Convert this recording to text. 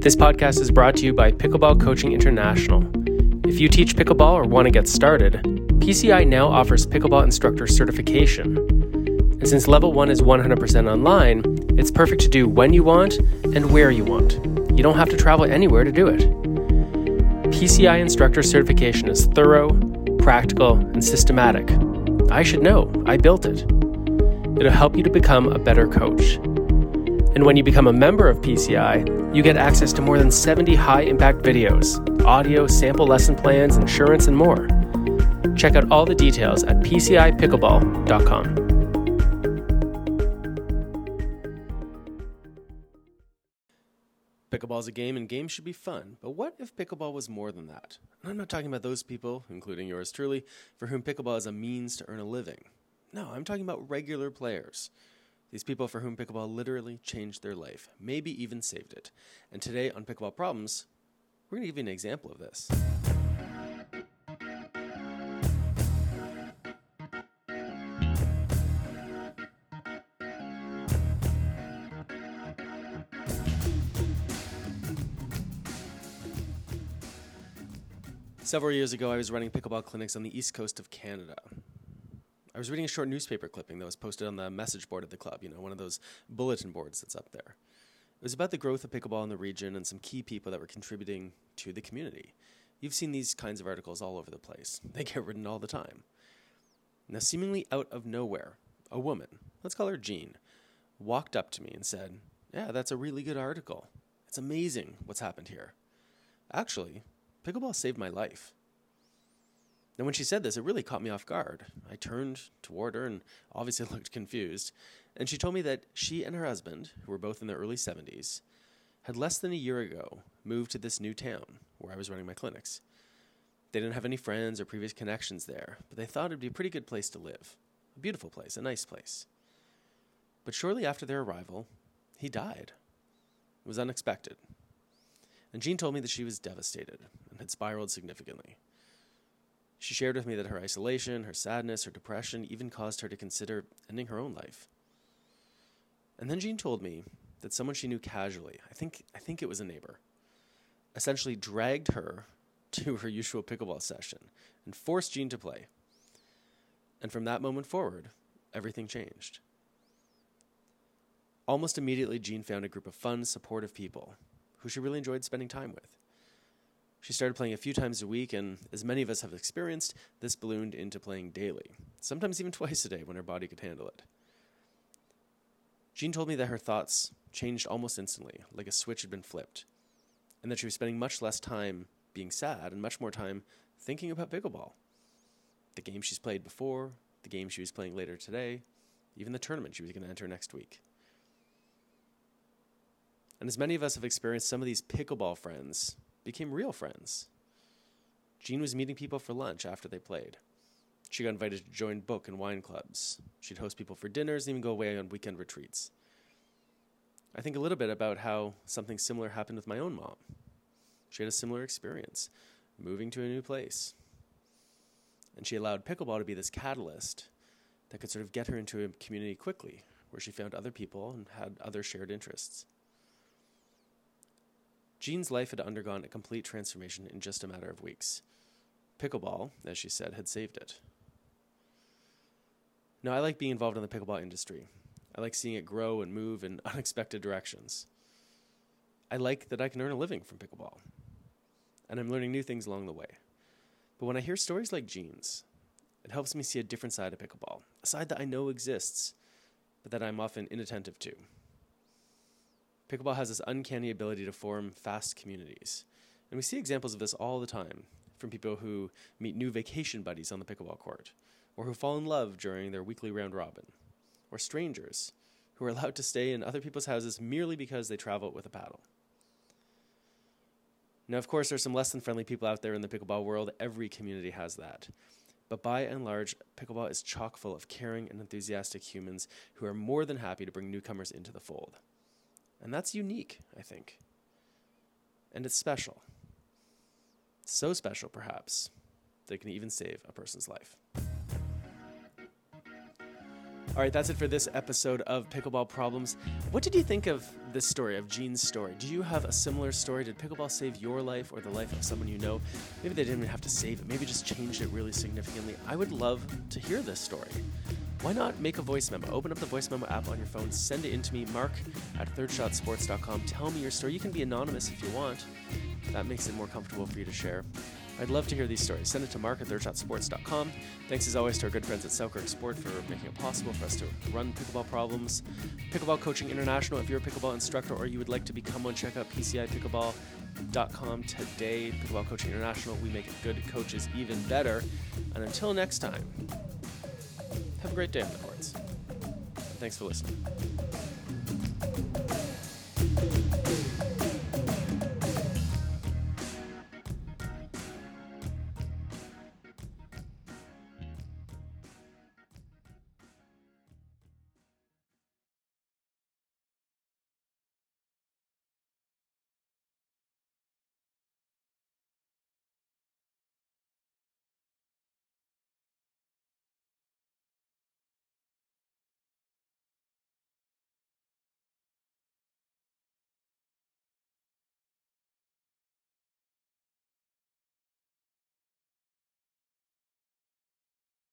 This podcast is brought to you by Pickleball Coaching International. If you teach pickleball or want to get started, PCI now offers pickleball instructor certification. And since level 1 is 100% online, it's perfect to do when you want and where you want. You don't have to travel anywhere to do it. PCI instructor certification is thorough, practical, and systematic. I should know, I built it. It'll help you to become a better coach. And when you become a member of PCI, you get access to more than 70 high impact videos, audio, sample lesson plans, insurance, and more. Check out all the details at PCIPickleball.com. Pickleball is a game and games should be fun, but what if pickleball was more than that? And I'm not talking about those people, including yours truly, for whom pickleball is a means to earn a living. No, I'm talking about regular players these people for whom pickleball literally changed their life, maybe even saved it. And today on Pickleball Problems, we're going to give you an example of this. Several years ago, I was running pickleball clinics on the east coast of Canada. I was reading a short newspaper clipping that was posted on the message board of the club, you know, one of those bulletin boards that's up there. It was about the growth of pickleball in the region and some key people that were contributing to the community. You've seen these kinds of articles all over the place. They get written all the time. Now, seemingly out of nowhere, a woman, let's call her Jean, walked up to me and said, Yeah, that's a really good article. It's amazing what's happened here. Actually, pickleball saved my life. Now, when she said this, it really caught me off guard. I turned toward her and obviously looked confused. And she told me that she and her husband, who were both in their early 70s, had less than a year ago moved to this new town where I was running my clinics. They didn't have any friends or previous connections there, but they thought it'd be a pretty good place to live. A beautiful place, a nice place. But shortly after their arrival, he died. It was unexpected. And Jean told me that she was devastated and had spiraled significantly. She shared with me that her isolation, her sadness, her depression even caused her to consider ending her own life. And then Jean told me that someone she knew casually, I think I think it was a neighbor, essentially dragged her to her usual pickleball session and forced Jean to play. And from that moment forward, everything changed. Almost immediately, Jean found a group of fun, supportive people who she really enjoyed spending time with. She started playing a few times a week, and as many of us have experienced, this ballooned into playing daily, sometimes even twice a day when her body could handle it. Jean told me that her thoughts changed almost instantly, like a switch had been flipped, and that she was spending much less time being sad and much more time thinking about pickleball. The game she's played before, the game she was playing later today, even the tournament she was going to enter next week. And as many of us have experienced some of these pickleball friends became real friends. Jean was meeting people for lunch after they played. She got invited to join book and wine clubs. She'd host people for dinners and even go away on weekend retreats. I think a little bit about how something similar happened with my own mom. She had a similar experience, moving to a new place. And she allowed pickleball to be this catalyst that could sort of get her into a community quickly, where she found other people and had other shared interests. Jean's life had undergone a complete transformation in just a matter of weeks. Pickleball, as she said, had saved it. Now, I like being involved in the pickleball industry. I like seeing it grow and move in unexpected directions. I like that I can earn a living from pickleball. And I'm learning new things along the way. But when I hear stories like Jean's, it helps me see a different side of pickleball, a side that I know exists, but that I'm often inattentive to. Pickleball has this uncanny ability to form fast communities. And we see examples of this all the time from people who meet new vacation buddies on the pickleball court, or who fall in love during their weekly round robin, or strangers who are allowed to stay in other people's houses merely because they travel with a paddle. Now, of course, there's some less than friendly people out there in the pickleball world. Every community has that. But by and large, pickleball is chock full of caring and enthusiastic humans who are more than happy to bring newcomers into the fold. And that's unique, I think. And it's special. So special, perhaps, that it can even save a person's life. All right, that's it for this episode of Pickleball Problems. What did you think of this story, of Jean's story? Do you have a similar story? Did pickleball save your life or the life of someone you know? Maybe they didn't even have to save it, maybe just changed it really significantly. I would love to hear this story. Why not make a voice memo? Open up the voice memo app on your phone, send it in to me, mark at thirdshotsports.com. Tell me your story. You can be anonymous if you want. That makes it more comfortable for you to share. I'd love to hear these stories. Send it to mark at thirdshotsports.com. Thanks as always to our good friends at Selkirk Sport for making it possible for us to run pickleball problems. Pickleball Coaching International, if you're a pickleball instructor or you would like to become one, check out PCIPickleball.com today. Pickleball Coaching International, we make good coaches even better. And until next time, have a great day on the courts. Thanks for listening.